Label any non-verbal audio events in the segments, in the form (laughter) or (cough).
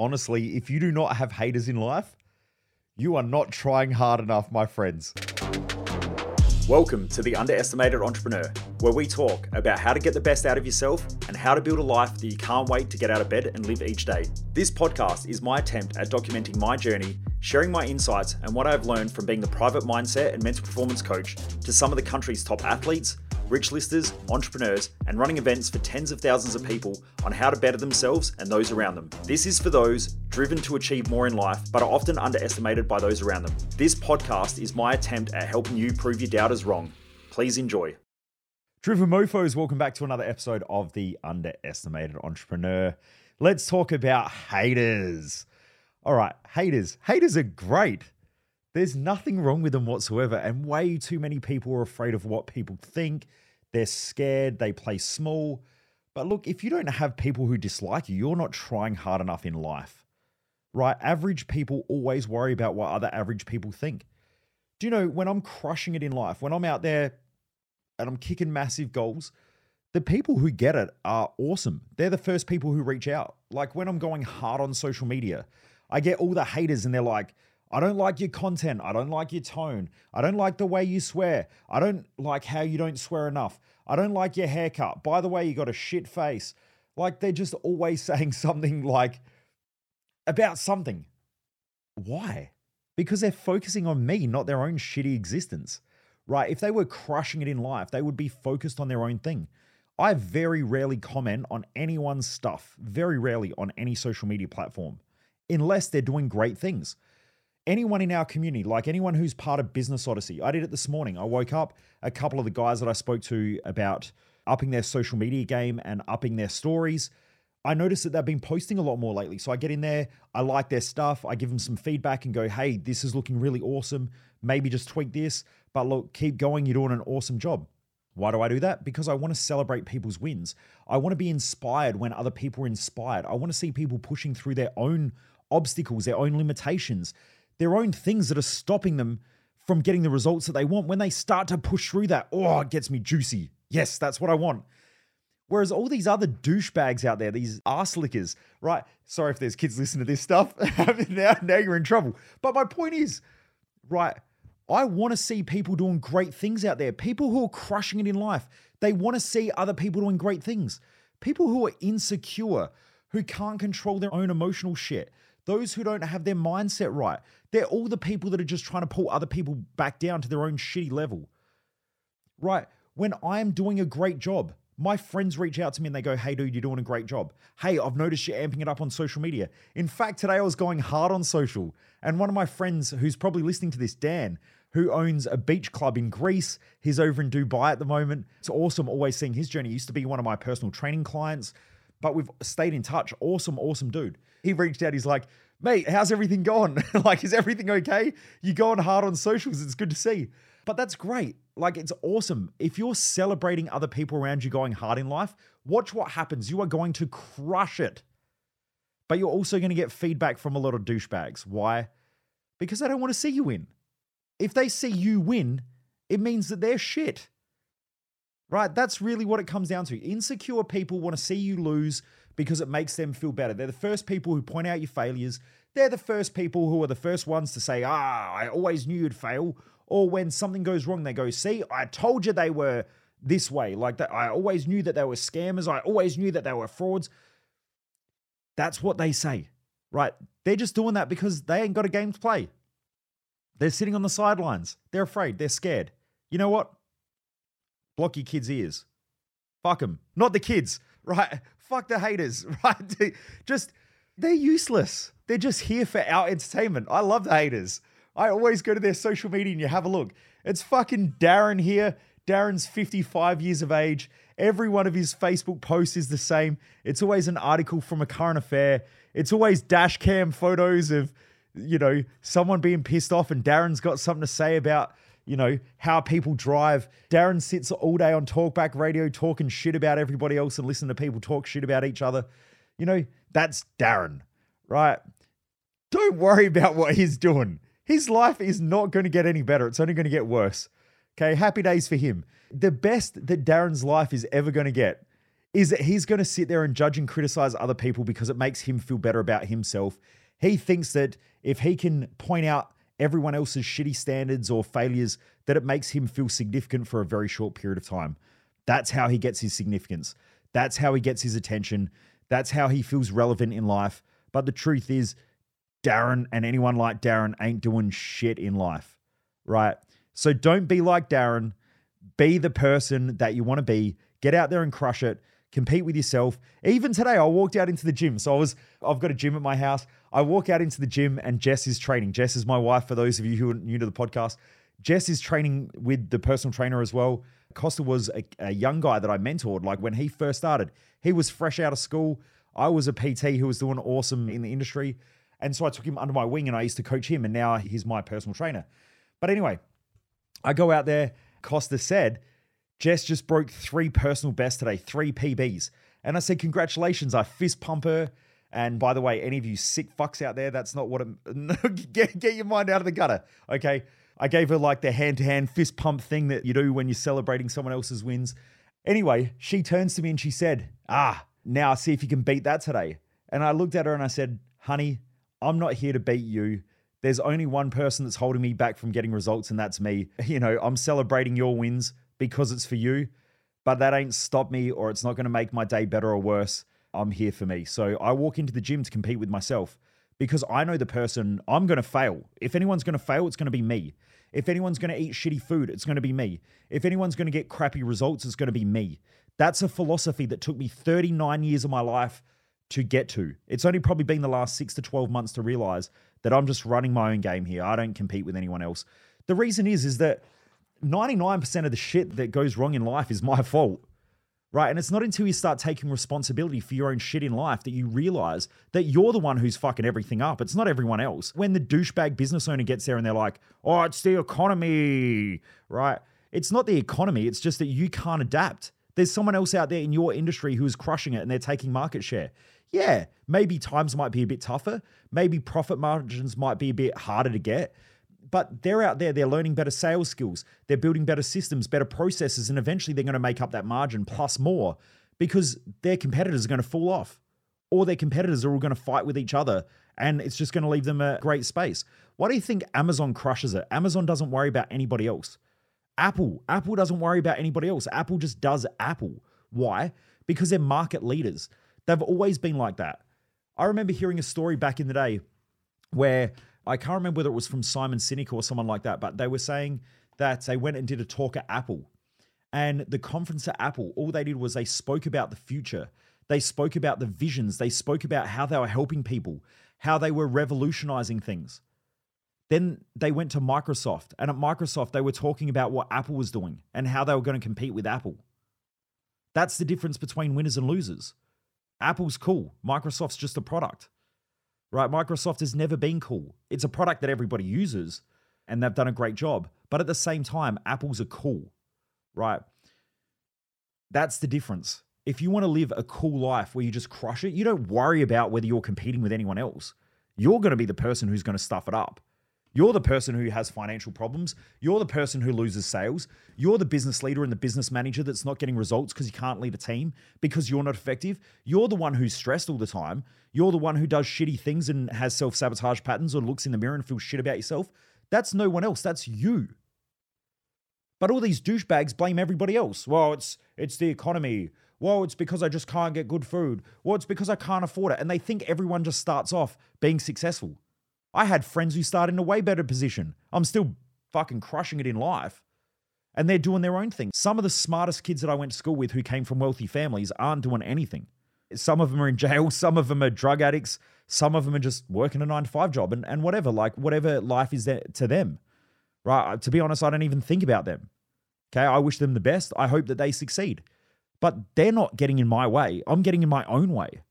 honestly, if you do not have haters in life, you are not trying hard enough, my friends. Welcome to The Underestimated Entrepreneur, where we talk about how to get the best out of yourself and how to build a life that you can't wait to get out of bed and live each day. This podcast is my attempt at documenting my journey, sharing my insights and what I've learned from being the private mindset and mental performance coach to some of the country's top athletes rich listers, entrepreneurs, and running events for tens of thousands of people on how to better themselves and those around them. This is for those driven to achieve more in life, but are often underestimated by those around them. This podcast is my attempt at helping you prove your doubters wrong. Please enjoy. Driven Mofos, welcome back to another episode of The Underestimated Entrepreneur. Let's talk about haters. All right, haters. Haters are great. There's nothing wrong with them whatsoever. And way too many people are afraid of what people think. They're scared. They play small. But look, if you don't have people who dislike you, you're not trying hard enough in life, right? Average people always worry about what other average people think. Do you know when I'm crushing it in life, when I'm out there and I'm kicking massive goals, the people who get it are awesome. They're the first people who reach out. Like when I'm going hard on social media, I get all the haters and they're like, I don't like your content. I don't like your tone. I don't like the way you swear. I don't like how you don't swear enough. I don't like your haircut. By the way, you got a shit face. Like they're just always (laughs) saying something like about something. Why? Because they're focusing on me, not their own shitty existence. Right? If they were crushing it in life, they would be focused on their own thing. I very rarely comment on anyone's stuff, very rarely on any social media platform, unless they're doing great things anyone in our community, like anyone who's part of Business Odyssey. I did it this morning. I woke up, a couple of the guys that I spoke to about upping their social media game and upping their stories. I noticed that they've been posting a lot more lately. So I get in there, I like their stuff, I give them some feedback and go, hey, this is looking really awesome. Maybe just tweak this, but look, keep going. You're doing an awesome job. Why do I do that? Because I want to celebrate people's wins. I want to be inspired when other people are inspired. I want to see people pushing through their own obstacles, their own limitations, their own things that are stopping them from getting the results that they want. When they start to push through that, oh, it gets me juicy. Yes, that's what I want. Whereas all these other douchebags out there, these arse lickers, right? Sorry if there's kids listening to this stuff. (laughs) now, now you're in trouble. But my point is, right, I want to see people doing great things out there. People who are crushing it in life. They want to see other people doing great things. People who are insecure, who can't control their own emotional shit, those who don't have their mindset right. They're all the people that are just trying to pull other people back down to their own shitty level. Right. When I am doing a great job, my friends reach out to me and they go, Hey, dude, you're doing a great job. Hey, I've noticed you're amping it up on social media. In fact, today I was going hard on social. And one of my friends who's probably listening to this, Dan, who owns a beach club in Greece, he's over in Dubai at the moment. It's awesome always seeing his journey. He used to be one of my personal training clients, but we've stayed in touch. Awesome, awesome dude. He reached out, he's like, mate, how's everything going? (laughs) like, is everything okay? You're going hard on socials. It's good to see. But that's great. Like, it's awesome. If you're celebrating other people around you going hard in life, watch what happens. You are going to crush it. But you're also going to get feedback from a lot of douchebags. Why? Because they don't want to see you win. If they see you win, it means that they're shit. Right? That's really what it comes down to. Insecure people want to see you lose because it makes them feel better. They're the first people who point out your failures. They're the first people who are the first ones to say, ah, I always knew you'd fail. Or when something goes wrong, they go, see, I told you they were this way. Like that, I always knew that they were scammers. I always knew that they were frauds. That's what they say, right? They're just doing that because they ain't got a game to play. They're sitting on the sidelines. They're afraid. They're scared. You know what? Block your kids' ears. Fuck them. Not the kids, (laughs) right? fuck the haters, (laughs) right? just they're useless. They're just here for our entertainment. I love the haters. I always go to their social media and you have a look. It's fucking Darren here. Darren's 55 years of age. Every one of his Facebook posts is the same. It's always an article from a current affair. It's always dash cam photos of, you know, someone being pissed off and Darren's got something to say about you know, how people drive. Darren sits all day on talkback radio talking shit about everybody else and listen to people talk shit about each other. You know, that's Darren, right? Don't worry about what he's doing. His life is not going to get any better. It's only going to get worse. Okay, happy days for him. The best that Darren's life is ever going to get is that he's going to sit there and judge and criticize other people because it makes him feel better about himself. He thinks that if he can point out everyone else's shitty standards or failures, that it makes him feel significant for a very short period of time. That's how he gets his significance. That's how he gets his attention. That's how he feels relevant in life. But the truth is, Darren and anyone like Darren ain't doing shit in life, right? So don't be like Darren. Be the person that you want to be. Get out there and crush it. Compete with yourself. Even today, I walked out into the gym. So I was, I've got a gym at my house. I walk out into the gym and Jess is training. Jess is my wife, for those of you who are new to the podcast. Jess is training with the personal trainer as well. Costa was a, a young guy that I mentored. Like when he first started, he was fresh out of school. I was a PT who was doing awesome in the industry. And so I took him under my wing and I used to coach him. And now he's my personal trainer. But anyway, I go out there. Costa said, Jess just broke three personal bests today, three PBs. And I said, Congratulations. I fist pump her. And by the way, any of you sick fucks out there, that's not what it, (laughs) get, get your mind out of the gutter. Okay. I gave her like the hand to hand fist pump thing that you do when you're celebrating someone else's wins. Anyway, she turns to me and she said, Ah, now see if you can beat that today. And I looked at her and I said, Honey, I'm not here to beat you. There's only one person that's holding me back from getting results, and that's me. (laughs) You know, I'm celebrating your wins because it's for you, but that ain't stopped me or it's not going to make my day better or worse. I'm here for me. So I walk into the gym to compete with myself because I know the person I'm going to fail. If anyone's going to fail, it's going to be me. If anyone's going to eat shitty food, it's going to be me. If anyone's going to get crappy results, it's going to be me. That's a philosophy that took me 39 years of my life to get to. It's only probably been the last six to 12 months to realize that I'm just running my own game here. I don't compete with anyone else. The reason is, is that 99% of the shit that goes wrong in life is my fault. Right. And it's not until you start taking responsibility for your own shit in life that you realize that you're the one who's fucking everything up. It's not everyone else. When the douchebag business owner gets there and they're like, oh, it's the economy, right? It's not the economy. It's just that you can't adapt. There's someone else out there in your industry who is crushing it and they're taking market share yeah, maybe times might be a bit tougher. Maybe profit margins might be a bit harder to get. But they're out there, they're learning better sales skills, they're building better systems, better processes, and eventually they're going to make up that margin plus more because their competitors are going to fall off or their competitors are all going to fight with each other and it's just going to leave them a great space. Why do you think Amazon crushes it? Amazon doesn't worry about anybody else. Apple, Apple doesn't worry about anybody else. Apple just does Apple. Why? Because they're market leaders. They've always been like that. I remember hearing a story back in the day where I can't remember whether it was from Simon Sinek or someone like that, but they were saying that they went and did a talk at Apple. And the conference at Apple, all they did was they spoke about the future. They spoke about the visions. They spoke about how they were helping people, how they were revolutionizing things. Then they went to Microsoft. And at Microsoft, they were talking about what Apple was doing and how they were going to compete with Apple. That's the difference between winners and losers. Apple's cool. Microsoft's just a product, right? Microsoft has never been cool. It's a product that everybody uses and they've done a great job. But at the same time, Apple's are cool, right? That's the difference. If you want to live a cool life where you just crush it, you don't worry about whether you're competing with anyone else. You're going to be the person who's going to stuff it up. You're the person who has financial problems. You're the person who loses sales. You're the business leader and the business manager that's not getting results because you can't lead a team because you're not effective. You're the one who's stressed all the time. You're the one who does shitty things and has self sabotage patterns or looks in the mirror and feels shit about yourself. That's no one else. That's you. But all these douchebags blame everybody else. Well, it's it's the economy. Well, it's because I just can't get good food. Well, it's because I can't afford it. And they think everyone just starts off being successful. I had friends who started in a way better position. I'm still fucking crushing it in life. And they're doing their own thing. Some of the smartest kids that I went to school with who came from wealthy families aren't doing anything. Some of them are in jail, (laughs) some of them are drug addicts, some of them are just working a nine to five job and, and whatever, like whatever life is there to them. Right. To be honest, I don't even think about them. Okay. I wish them the best. I hope that they succeed. But they're not getting in my way. I'm getting in my own way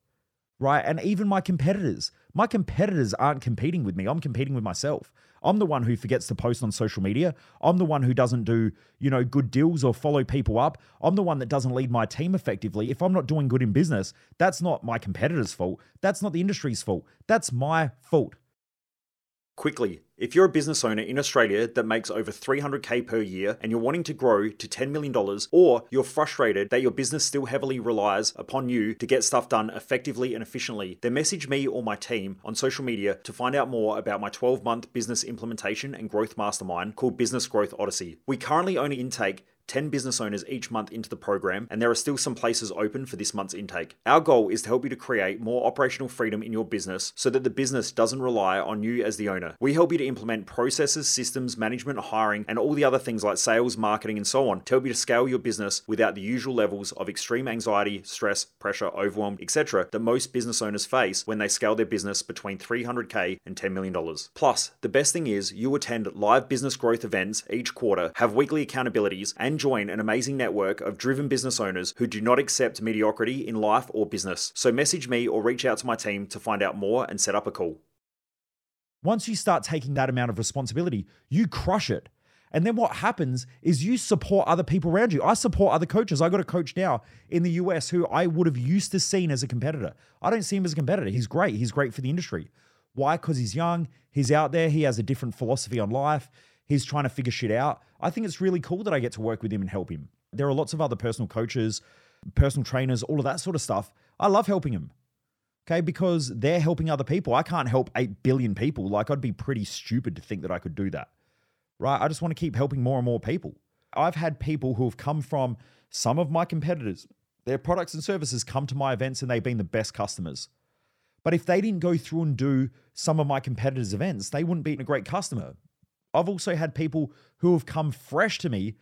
right? And even my competitors, my competitors aren't competing with me. I'm competing with myself. I'm the one who forgets to post on social media. I'm the one who doesn't do, you know, good deals or follow people up. I'm the one that doesn't lead my team effectively. If I'm not doing good in business, that's not my competitor's fault. That's not the industry's fault. That's my fault. Quickly. If you're a business owner in Australia that makes over 300k per year and you're wanting to grow to $10 million, or you're frustrated that your business still heavily relies upon you to get stuff done effectively and efficiently, then message me or my team on social media to find out more about my 12 month business implementation and growth mastermind called Business Growth Odyssey. We currently only intake 10 business owners each month into the program, and there are still some places open for this month's intake. Our goal is to help you to create more operational freedom in your business so that the business doesn't rely on you as the owner. We help you to implement processes, systems, management, hiring, and all the other things like sales, marketing, and so on to help you to scale your business without the usual levels of extreme anxiety, stress, pressure, overwhelm, etc. that most business owners face when they scale their business between 300k and $10 million. Plus, the best thing is you attend live business growth events each quarter, have weekly accountabilities, and join an amazing network of driven business owners who do not accept mediocrity in life or business. So message me or reach out to my team to find out more and set up a call. Once you start taking that amount of responsibility, you crush it. And then what happens is you support other people around you. I support other coaches. I got a coach now in the US who I would have used to seen as a competitor. I don't see him as a competitor. He's great. He's great for the industry. Why? Because he's young. He's out there. He has a different philosophy on life. He's trying to figure shit out. I think it's really cool that I get to work with him and help him. There are lots of other personal coaches, personal trainers, all of that sort of stuff. I love helping them. Okay, because they're helping other people. I can't help 8 billion people. Like, I'd be pretty stupid to think that I could do that. Right? I just want to keep helping more and more people. I've had people who have come from some of my competitors, their products and services come to my events and they've been the best customers. But if they didn't go through and do some of my competitors' events, they wouldn't be a great customer. I've also had people who have come fresh to me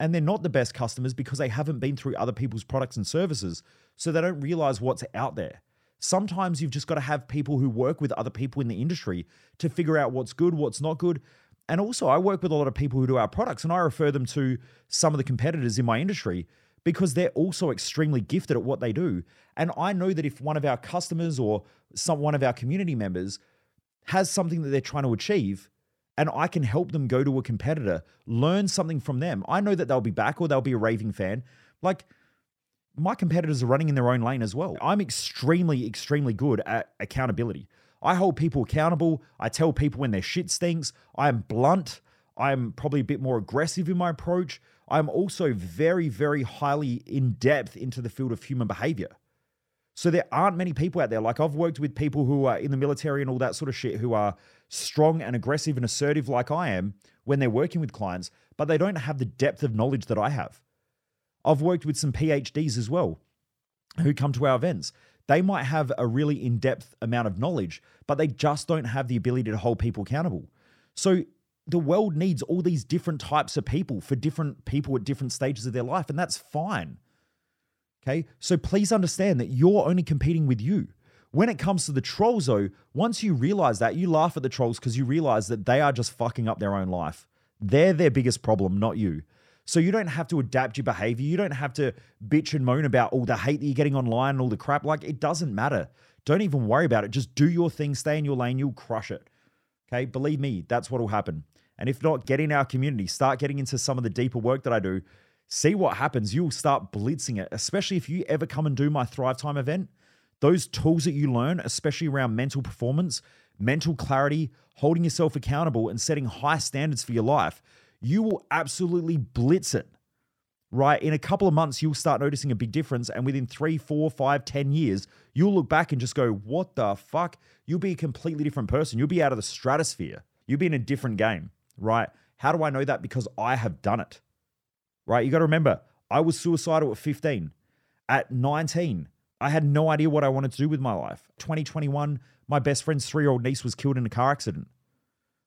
and they're not the best customers because they haven't been through other people's products and services. So they don't realize what's out there. Sometimes you've just got to have people who work with other people in the industry to figure out what's good, what's not good. And also, I work with a lot of people who do our products and I refer them to some of the competitors in my industry because they're also extremely gifted at what they do. And I know that if one of our customers or some one of our community members has something that they're trying to achieve, and I can help them go to a competitor, learn something from them. I know that they'll be back or they'll be a raving fan. Like my competitors are running in their own lane as well. I'm extremely, extremely good at accountability. I hold people accountable. I tell people when their shit stinks. I am blunt. I'm probably a bit more aggressive in my approach. I'm also very, very highly in depth into the field of human behavior. So there aren't many people out there. Like I've worked with people who are in the military and all that sort of shit who are strong and aggressive and assertive like I am when they're working with clients, but they don't have the depth of knowledge that I have. I've worked with some PhDs as well who come to our events. They might have a really in depth amount of knowledge, but they just don't have the ability to hold people accountable. So the world needs all these different types of people for different people at different stages of their life, and that's fine. Okay. So please understand that you're only competing with you. When it comes to the trolls, though, once you realize that, you laugh at the trolls because you realize that they are just fucking up their own life. They're their biggest problem, not you. So you don't have to adapt your behavior. You don't have to bitch and moan about all the hate that you're getting online and all the crap. Like, it doesn't matter. Don't even worry about it. Just do your thing, stay in your lane, you'll crush it. Okay. Believe me, that's what will happen. And if not, get in our community, start getting into some of the deeper work that I do see what happens. You'll start blitzing it, especially if you ever come and do my Thrive Time event. Those tools that you learn, especially around mental performance, mental clarity, holding yourself accountable, and setting high standards for your life, you will absolutely blitz it. Right. In a couple of months, you'll start noticing a big difference. And within three, four, five, ten years, you'll look back and just go, what the fuck? You'll be a completely different person. You'll be out of the stratosphere. You'll be in a different game. Right. How do I know that? Because I have done it right? You got to remember, I was suicidal at 15. At 19, I had no idea what I wanted to do with my life. 2021, my best friend's three year old niece was killed in a car accident.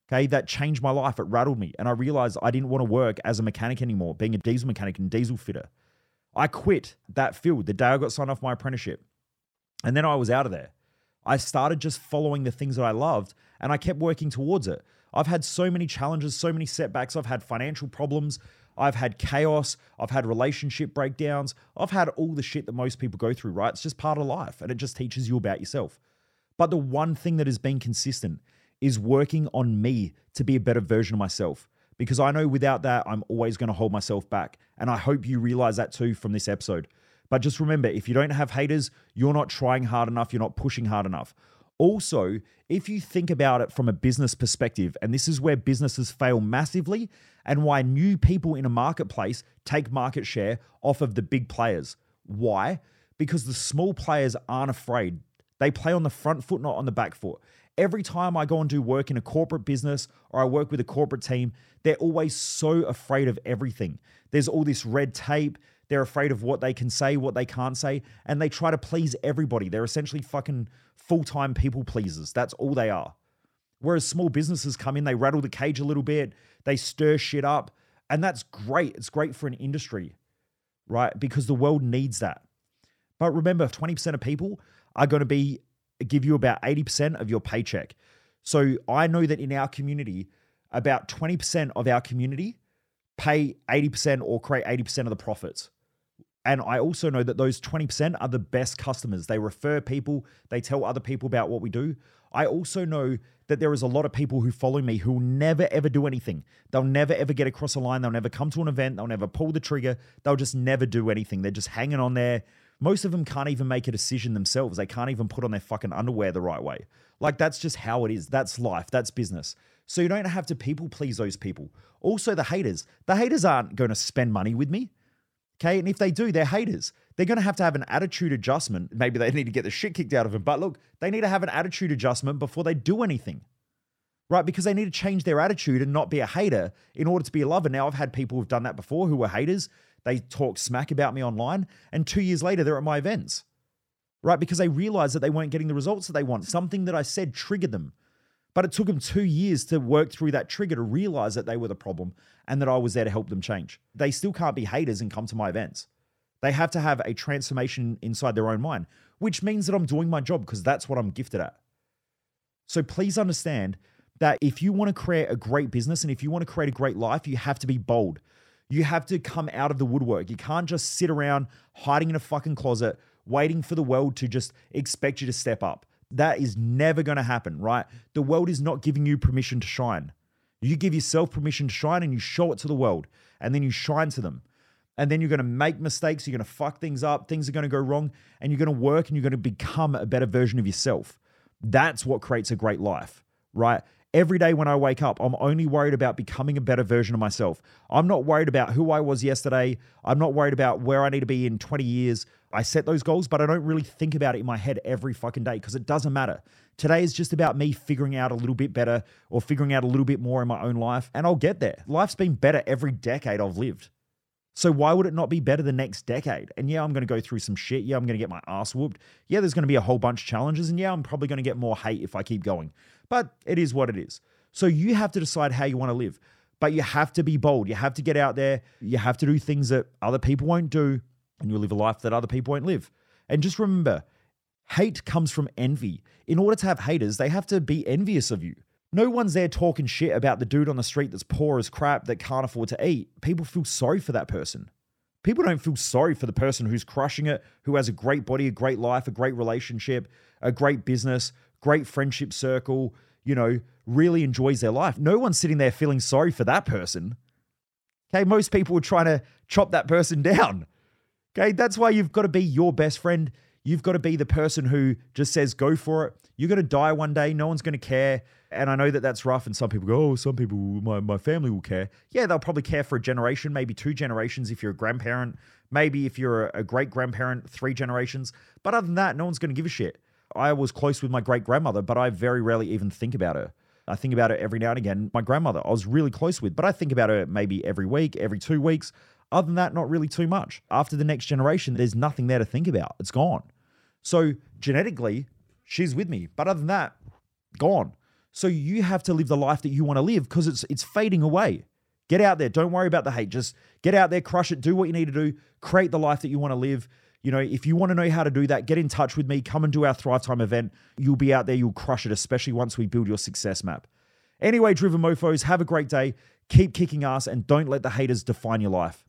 Okay, that changed my life. It rattled me. And I realized I didn't want to work as a mechanic anymore, being a diesel mechanic and diesel fitter. I quit that field the day I got signed off my apprenticeship. And then I was out of there. I started just following the things that I loved and I kept working towards it. I've had so many challenges, so many setbacks. I've had financial problems. I've had chaos. I've had relationship breakdowns. I've had all the shit that most people go through, right? It's just part of life and it just teaches you about yourself. But the one thing that has been consistent is working on me to be a better version of myself. Because I know without that, I'm always going to hold myself back. And I hope you realize that too from this episode. But just remember if you don't have haters, you're not trying hard enough, you're not pushing hard enough. Also, if you think about it from a business perspective, and this is where businesses fail massively and why new people in a marketplace take market share off of the big players. Why? Because the small players aren't afraid. They play on the front foot, not on the back foot. Every time I go and do work in a corporate business or I work with a corporate team, they're always so afraid of everything. There's all this red tape. They're afraid of what they can say, what they can't say, and they try to please everybody. They're essentially fucking full time people pleasers. That's all they are. Whereas small businesses come in, they rattle the cage a little bit, they stir shit up, and that's great. It's great for an industry, right? Because the world needs that. But remember, 20% of people are going to be give you about 80% of your paycheck. So I know that in our community, about 20% of our community pay 80% or create 80% of the profits. And I also know that those 20% are the best customers. They refer people, they tell other people about what we do. I also know that there is a lot of people who follow me who will never ever do anything. They'll never ever get across a line. They'll never come to an event. They'll never pull the trigger. They'll just never do anything. They're just hanging on there. Most of them can't even make a decision themselves. They can't even put on their fucking underwear the right way. Like that's just how it is. That's life. That's business. So you don't have to people please those people. Also, the haters. The haters aren't going to spend money with me. Okay. And if they do, they're haters. They're going to have to have an attitude adjustment. Maybe they need to get the shit kicked out of them. But look, they need to have an attitude adjustment before they do anything. Right? Because they need to change their attitude and not be a hater in order to be a lover. Now, I've had people who've done that before who were haters. They talk smack about me online. And two years later, they're at my events. Right? Because they realized that they weren't getting the results that they want. Something that I said triggered them. But it took them two years to work through that trigger to realize that they were the problem and that I was there to help them change. They still can't be haters and come to my events. They have to have a transformation inside their own mind, which means that I'm doing my job because that's what I'm gifted at. So please understand that if you want to create a great business and if you want to create a great life, you have to be bold. You have to come out of the woodwork. You can't just sit around hiding in a fucking closet, waiting for the world to just expect you to step up. That is never going to happen, right? The world is not giving you permission to shine. You give yourself permission to shine and you show it to the world, and then you shine to them. And then you're going to make mistakes, you're going to fuck things up, things are going to go wrong, and you're going to work and you're going to become a better version of yourself. That's what creates a great life, right? Every day when I wake up, I'm only worried about becoming a better version of myself. I'm not worried about who I was yesterday. I'm not worried about where I need to be in 20 years. I set those goals, but I don't really think about it in my head every fucking day because it doesn't matter. Today is just about me figuring out a little bit better or figuring out a little bit more in my own life, and I'll get there. Life's been better every decade I've lived. So why would it not be better the next decade? And yeah, I'm going to go through some shit. Yeah, I'm going to get my ass whooped. Yeah, there's going to be a whole bunch of challenges. And yeah, I'm probably going to get more hate if I keep going. But it is what it is. So you have to decide how you want to live. But you have to be bold. You have to get out there. You have to do things that other people won't do and you'll live a life that other people won't live. And just remember, hate comes from envy. In order to have haters, they have to be envious of you. No one's there talking shit about the dude on the street that's poor as crap that can't afford to eat. People feel sorry for that person. People don't feel sorry for the person who's crushing it, who has a great body, a great life, a great relationship, a great business, great friendship circle, you know, really enjoys their life. No one's sitting there feeling sorry for that person. Okay, most people are trying to chop that person (laughs) down. Okay, that's why you've got to be your best friend. You've got to be the person who just says, go for it. You're going to die one day. No one's going to care. And I know that that's rough. And some people go, oh, some people, my, my family will care. Yeah, they'll probably care for a generation, maybe two generations if you're a grandparent. Maybe if you're a, great grandparent, three generations. But other than that, no one's going to give a shit. I was close with my great grandmother, but I very rarely even think about her. I think about her every now and again. My grandmother, I was really close with, but I think about her maybe every week, every two weeks. Other than that, not really too much. After the next generation, there's nothing there to think about. It's gone. So genetically, she's with me. But other than that, gone. So you have to live the life that you want to live because it's it's fading away. Get out there. Don't worry about the hate. Just get out there, crush it, do what you need to do, create the life that you want to live. You know, if you want to know how to do that, get in touch with me. Come and do our Thrive Time event. You'll be out there, you'll crush it, especially once we build your success map. Anyway, driven mofos, have a great day. Keep kicking ass and don't let the haters define your life.